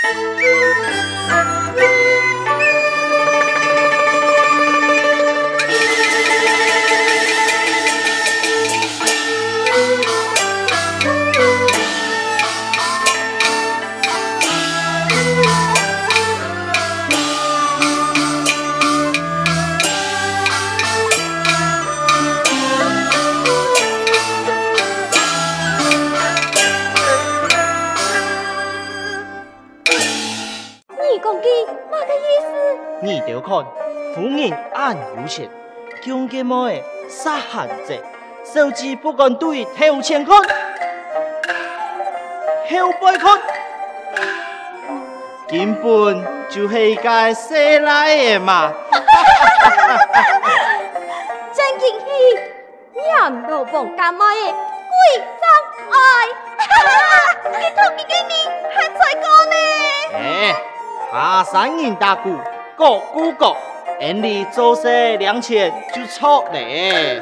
夫 强奸某的杀汉贼，手机不敢对头前看，后背看，根本就是一个生来的嘛！真惊喜，娘老公干么的贵状爱，你同你的你还在讲呢？哎，爬山人大鼓，各鼓鼓。眼里做事两千就错嘞！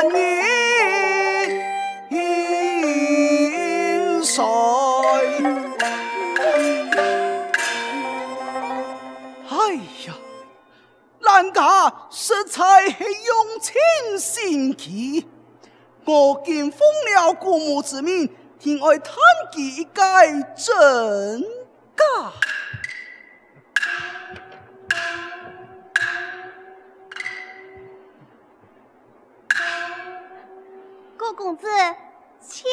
哎呀，人家实在用情心急我今奉了姑母之命，听爱探其一概真假。公子，请。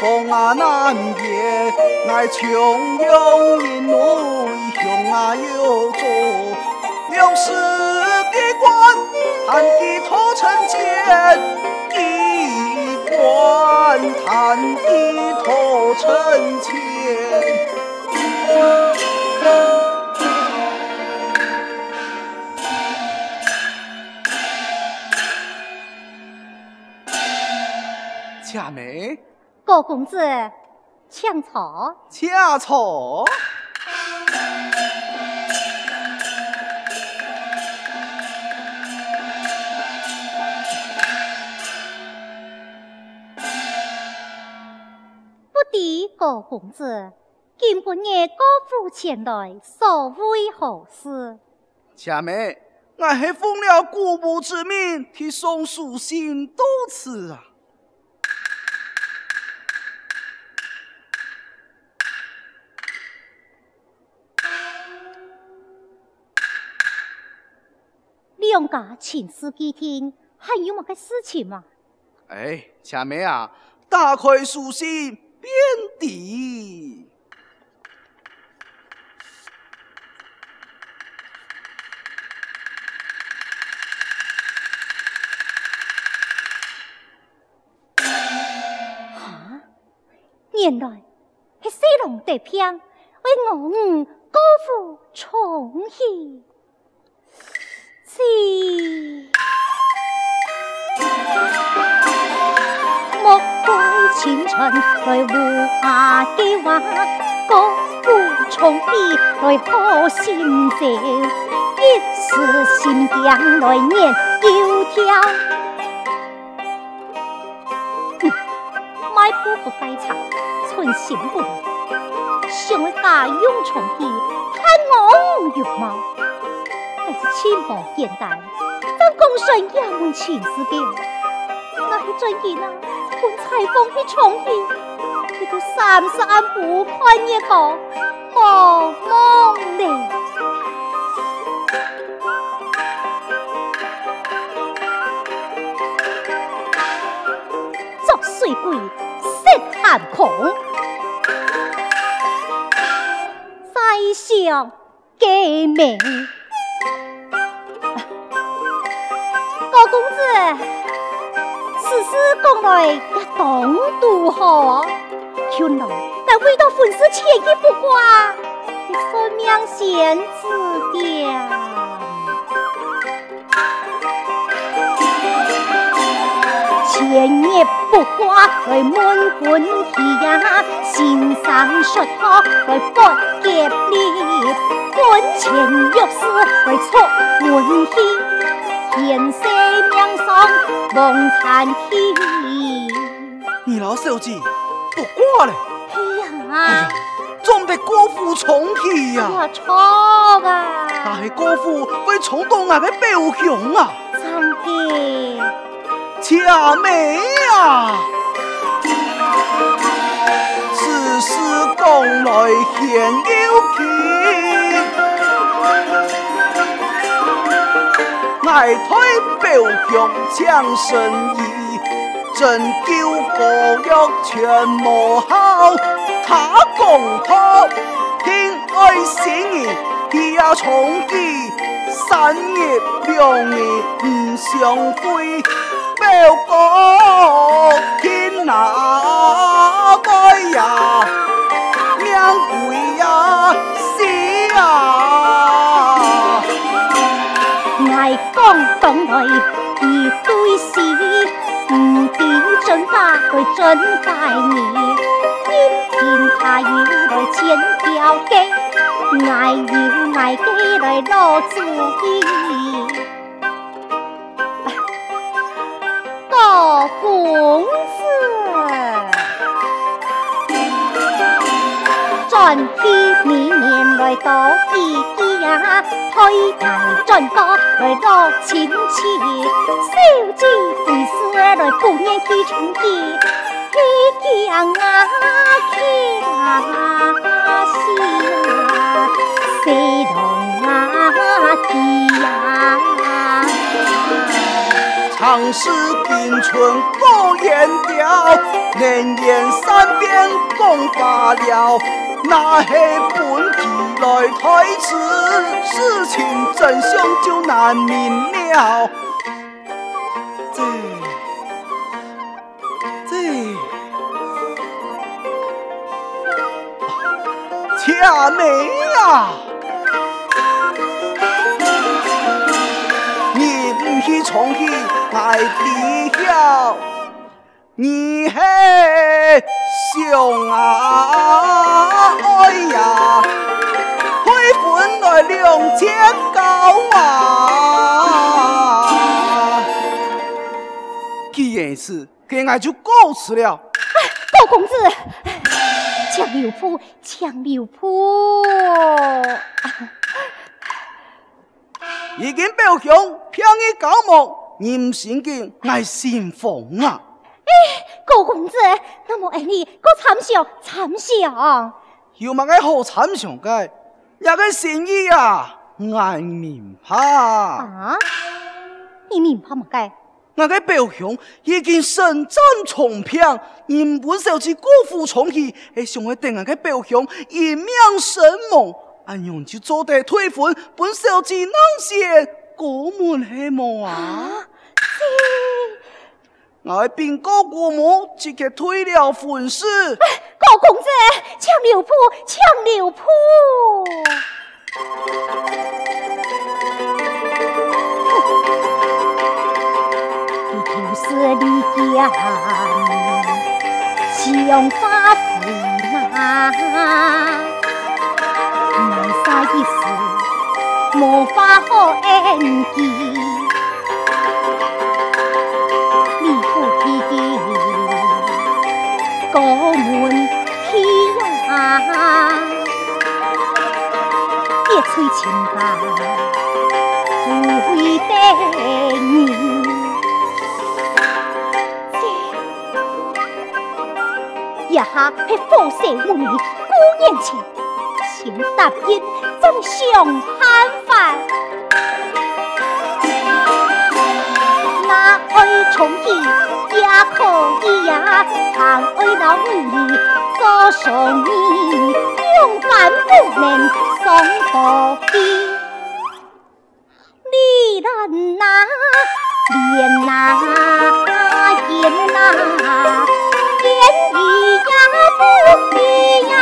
风啊南边，爱穷用银泪向啊又走，用石的棺，谈地头成奸，一关谈地头城高公子，请坐。请坐。不敌高公子，今半夜高府前来，所为何事？恰美，我系奉了姑母之命，替宋书信到此啊。两家情思既定，还有么个事情吗？哎，恰美啊，打开书信，遍地。啊，原来系西龙得片，为我五高府宠幸。莫怪前尘来护阿基话，高府宠婢来贺新朝，一时心惊来念窈窕。卖布和盖茶存心不，想家用宠婢，看我无容貌。千宝简单，咱公孙衙门前事的，那是最近啊，同裁缝去宠婢，去到三三不看一个，茫茫的。作水鬼食寒空，在上给命。此事讲来也当独好，原来但为到婚事前一不挂，你分明先指点，前一不挂来闷婚期呀，心上说他来不给力，婚前有事来错婚期。天色明霜梦残天，你老小子不挂嘞！哎呀，哎呀，总得高府宠去呀！我错啊！那系高府为冲动那个表兄啊！真嘅，恰美啊！此事讲来显有气。爱推表兄抢生意，真叫国药全无好。他讲他偏爱心意，他要从地三日两年唔相会，表哥天哪个呀，命贵呀，死啊！爱讲东来一对视，唔见准爸对准大儿，偏偏他要来牵条计，爱要爱计来落主意。高公子，转去明年来到一呀。推大进哥来落亲戚，小姐回师来过年去重记，去江啊去啊西啊，西龙啊去啊。当时金春过烟调，连言三遍讲罢了，那是本地来推辞，事情真相就难明了。这这，恰美啊！去重去爱知晓，你嘿想啊，哎呀，配分来两千高啊！既然是，给俺就告辞了。高公子，强刘铺，强刘铺。已经表兄骗你高木，你唔信嘅，我心疯啊！哎，高公子，那么爱你，我参详参详。有乜嘢好参详嘅？一个心意啊，我明白。啊？你明白乜嘅？我嘅表兄已经身战重平，你唔少去辜负重气，系想要等我嘅表兄一命身亡。安样就做得退婚，本小姐能先过门黑幕啊！我禀告国母，即刻退了婚事。高公子，抢刘铺，强刘铺。你就是李家想发福啊！无法好演技，你不提的过门天啊，一催情吧，不会得你。这一下系风水无你过年前。请答应真相看重喜也可以呀，倘爱老儿做生意，永远不能送可比。你人哪，脸哪，眼哪，眼里呀不比呀。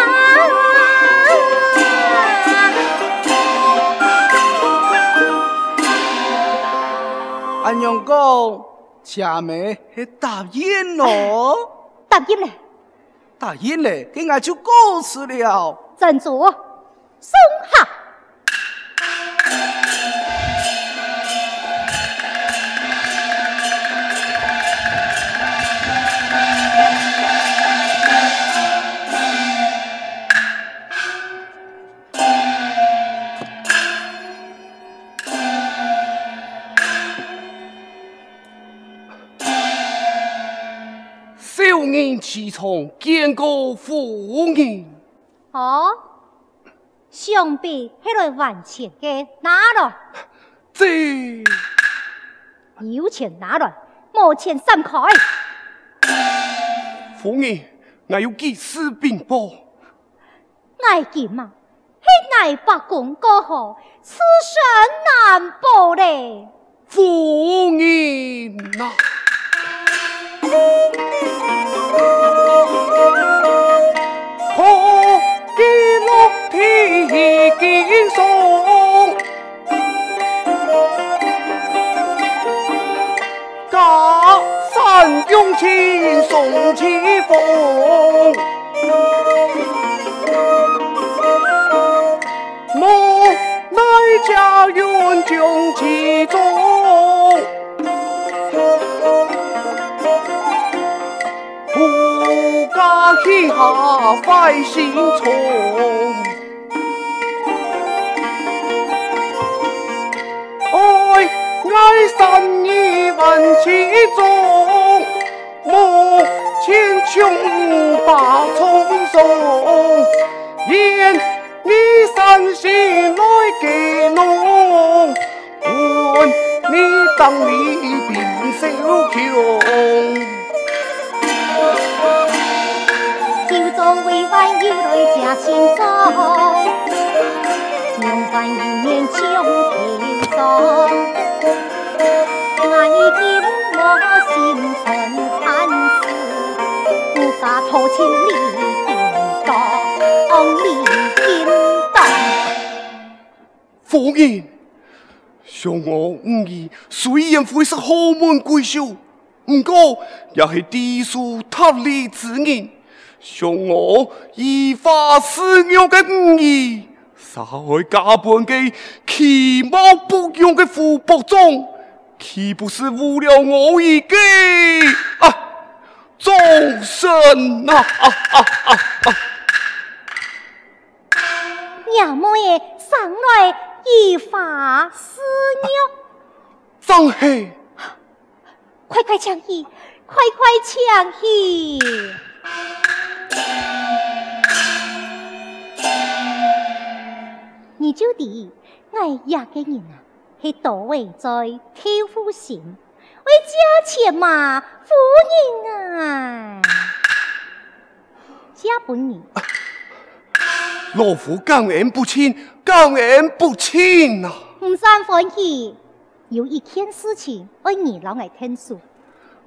安阳公，恰美系答应咯，答应嘞，答应嘞，给俺就告辞了。站住，松下。起床见过夫人。哦，想必系来还钱给，拿了。这有钱拿来，冇钱闪开。夫人，我有急事禀报。爱见嘛，系爱八公过后，此生难报嘞。夫人呐、啊。可记录天经送，假山用情送起风，莫奈家园将其中。下快心从，爱爱三亿万其中，莫千穷把重送，愿你三心来给侬，问你。当你平手强，中为万有来加心中，永万有年终求中，爱金我心存贪思，不敢偷情你叮当，你叮当。夫人。想我五姨虽然非是豪门贵秀，不过也是知书达理之人。想我依法施养的五姨，杀害家本的其貌不扬嘅傅伯忠，岂不是误了我一个啊众生啊啊啊啊啊！娘们也上来。依法施虐，张黑，快快抢戏，快快抢戏！你就地爱呀个人啊，是多位在偷夫心，为家钱嘛，夫人啊，家本人。老夫感恩不亲，感恩不亲呐！唔使欢喜，有一件事情我二老爱听说。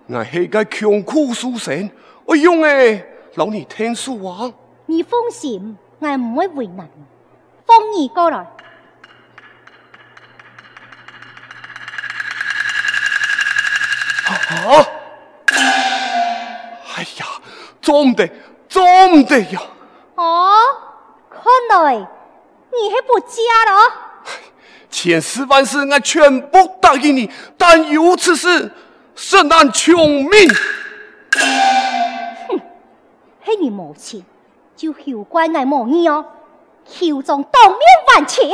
我系个穷苦书生，我用诶老你听说啊！你放心，我唔会为难你。放你过来。啊！哎呀，做唔得，做唔得呀！哦。看来你还不嫁了？千丝万事，我全部答应你，但有此事，实难穷命。哼，系你母亲，就休怪我母你哦，求中当面还钱。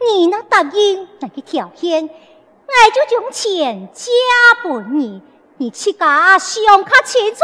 你那答应那个条件，我就将钱嫁给你。你自家想看清楚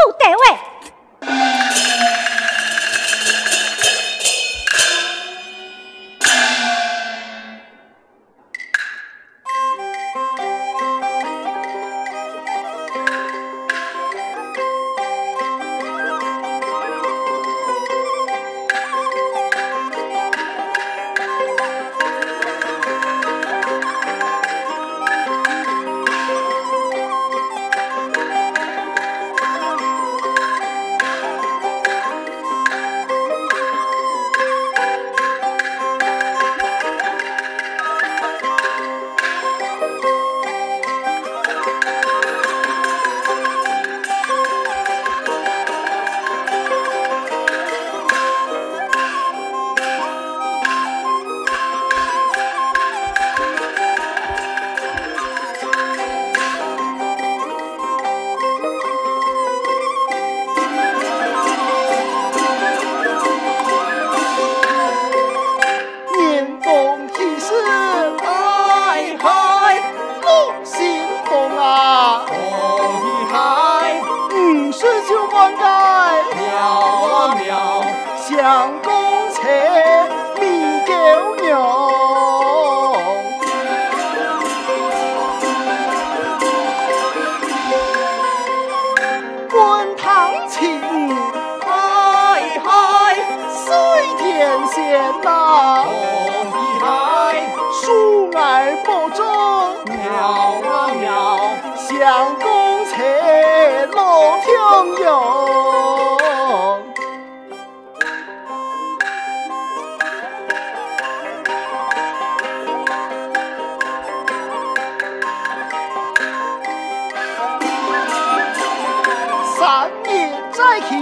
去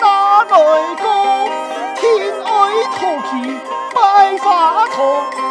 哪来歌？天外土气百花丛！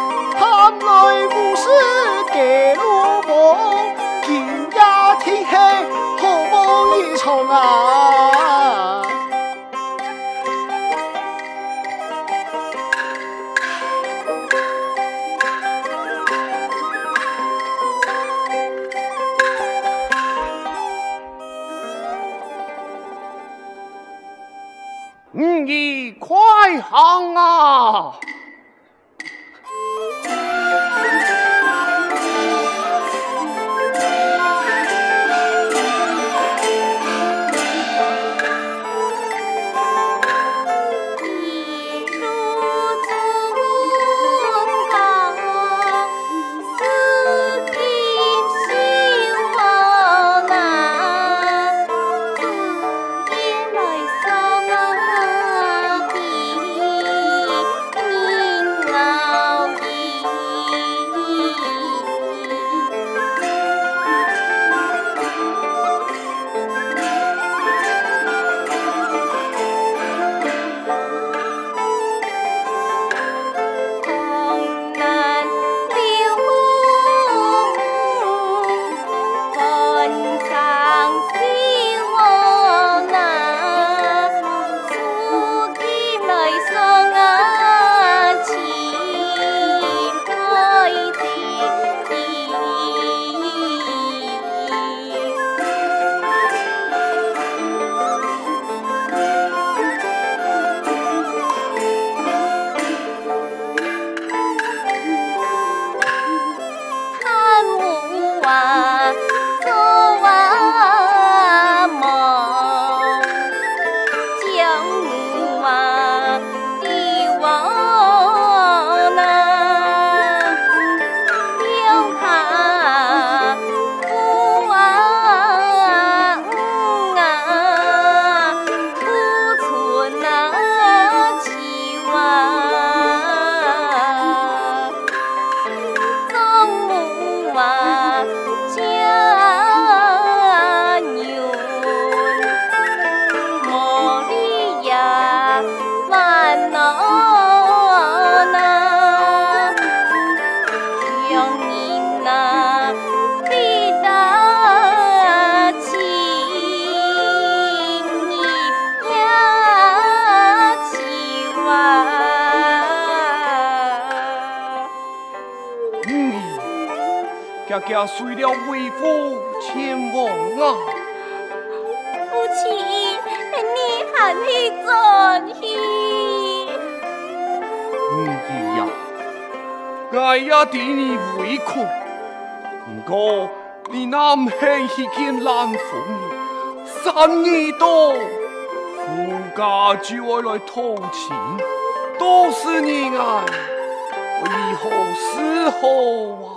家随了为父前往啊！父亲，你还是真气。五姨呀，我也替你委屈，不过你那唔系一件难逢，三年多，夫家就爱来偷情，都是你爱，为何是何啊？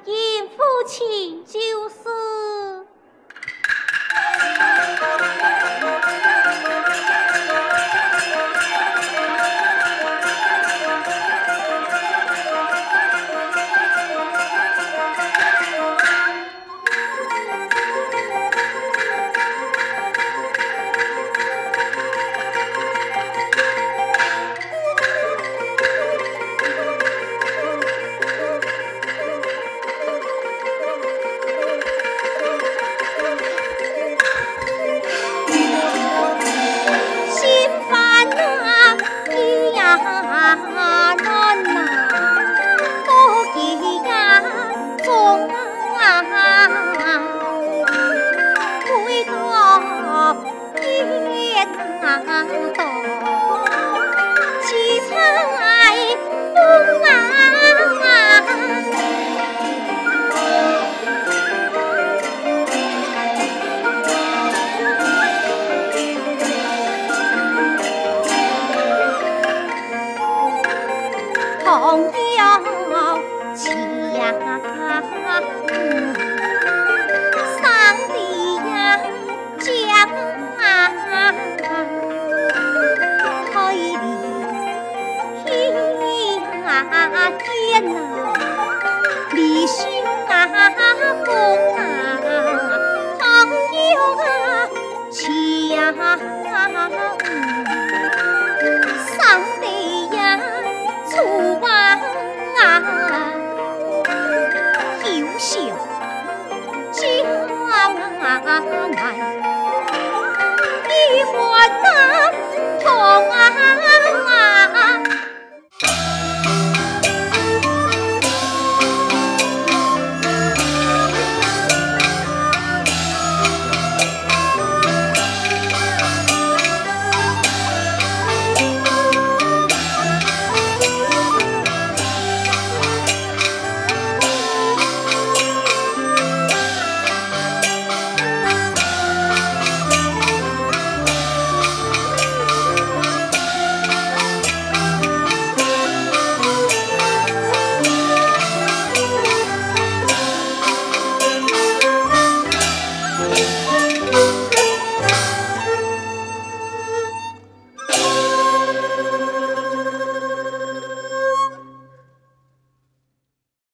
五姨答应父亲就是。朋友，家。 아